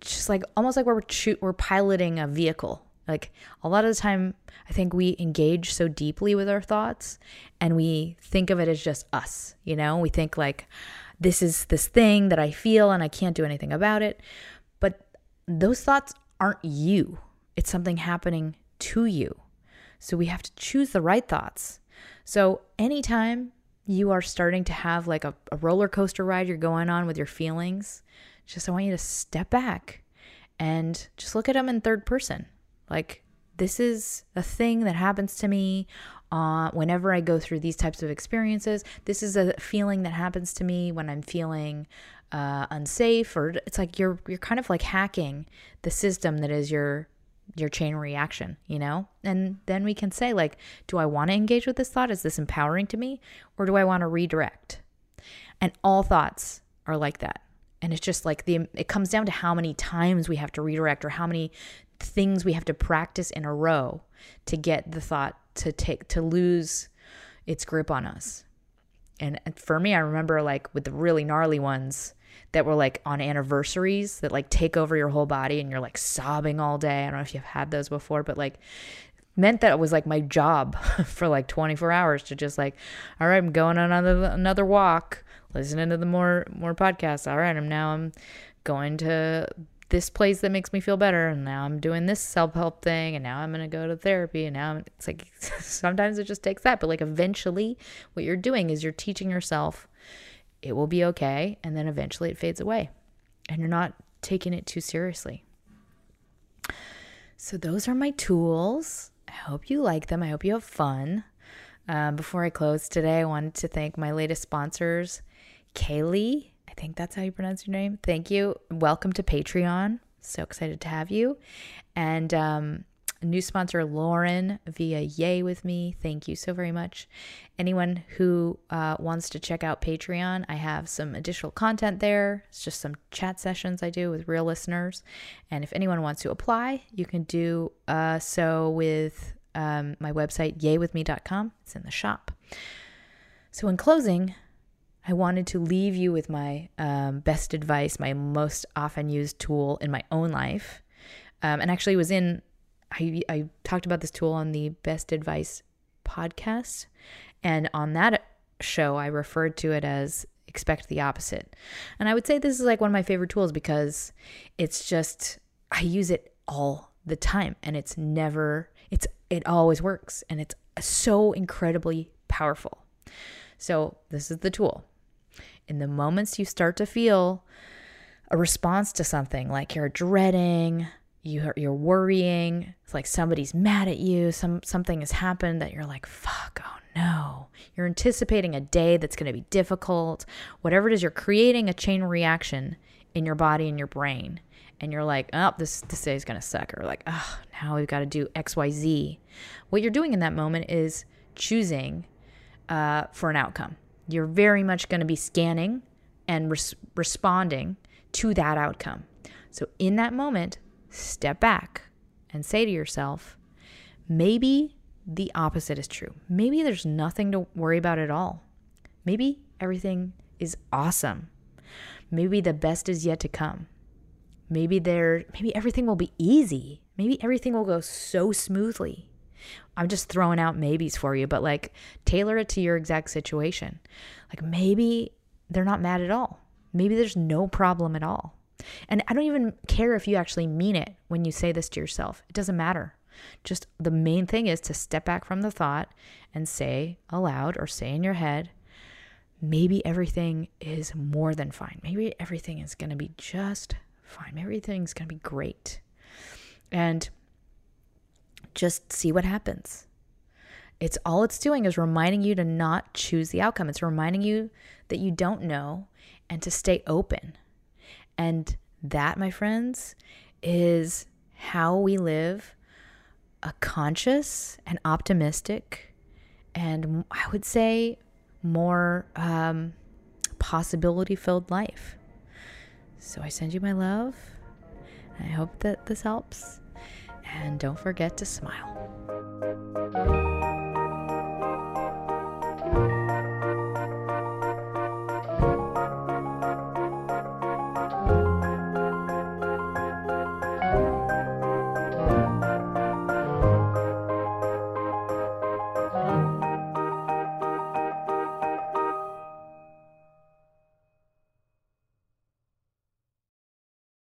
just like almost like we're we're piloting a vehicle. Like a lot of the time i think we engage so deeply with our thoughts and we think of it as just us you know? We think like this is this thing that i feel and i can't do anything about it. But those thoughts aren't you. It's something happening to you. So we have to choose the right thoughts. So anytime you are starting to have like a, a roller coaster ride you're going on with your feelings, just I want you to step back and just look at them in third person. Like, this is a thing that happens to me uh, whenever I go through these types of experiences. This is a feeling that happens to me when I'm feeling uh, unsafe, or it's like you're you're kind of like hacking the system that is your your chain reaction, you know? And then we can say, like, do I want to engage with this thought? Is this empowering to me? Or do I want to redirect? And all thoughts are like that. And it's just like the it comes down to how many times we have to redirect or how many things we have to practice in a row to get the thought to take to lose its grip on us. And for me, I remember like with the really gnarly ones, that were like on anniversaries that like take over your whole body and you're like sobbing all day. I don't know if you've had those before, but like meant that it was like my job for like 24 hours to just like, all right, I'm going on another another walk, listening to the more more podcasts. All right, I'm now I'm going to this place that makes me feel better and now i'm doing this self-help thing and now i'm going to go to therapy and now I'm, it's like sometimes it just takes that but like eventually what you're doing is you're teaching yourself it will be okay and then eventually it fades away and you're not taking it too seriously so those are my tools i hope you like them i hope you have fun um, before i close today i wanted to thank my latest sponsors kaylee I think that's how you pronounce your name. Thank you. Welcome to Patreon. So excited to have you. And um, new sponsor, Lauren, via Yay with Me. Thank you so very much. Anyone who uh, wants to check out Patreon, I have some additional content there. It's just some chat sessions I do with real listeners. And if anyone wants to apply, you can do uh, so with um, my website, yaywithme.com. It's in the shop. So, in closing, I wanted to leave you with my um, best advice, my most often used tool in my own life. Um, and actually, was in, I, I talked about this tool on the Best Advice podcast. And on that show, I referred to it as expect the opposite. And I would say this is like one of my favorite tools because it's just, I use it all the time and it's never, it's, it always works and it's so incredibly powerful. So, this is the tool in the moments you start to feel a response to something like you're dreading, you're, you're worrying, it's like somebody's mad at you, some something has happened that you're like, fuck, oh no. You're anticipating a day that's going to be difficult. Whatever it is, you're creating a chain reaction in your body and your brain. And you're like, oh, this this day is gonna suck, or like, oh, now we've got to do X, Y, Z. What you're doing in that moment is choosing uh, for an outcome you're very much going to be scanning and res- responding to that outcome. So, in that moment, step back and say to yourself, maybe the opposite is true. Maybe there's nothing to worry about at all. Maybe everything is awesome. Maybe the best is yet to come. Maybe there maybe everything will be easy. Maybe everything will go so smoothly. I'm just throwing out maybes for you, but like tailor it to your exact situation. Like maybe they're not mad at all. Maybe there's no problem at all. And I don't even care if you actually mean it when you say this to yourself. It doesn't matter. Just the main thing is to step back from the thought and say aloud or say in your head, maybe everything is more than fine. Maybe everything is going to be just fine. Maybe everything's going to be great. And just see what happens. It's all it's doing is reminding you to not choose the outcome. It's reminding you that you don't know and to stay open. And that, my friends, is how we live a conscious and optimistic and I would say more um, possibility filled life. So I send you my love. I hope that this helps. And don't forget to smile.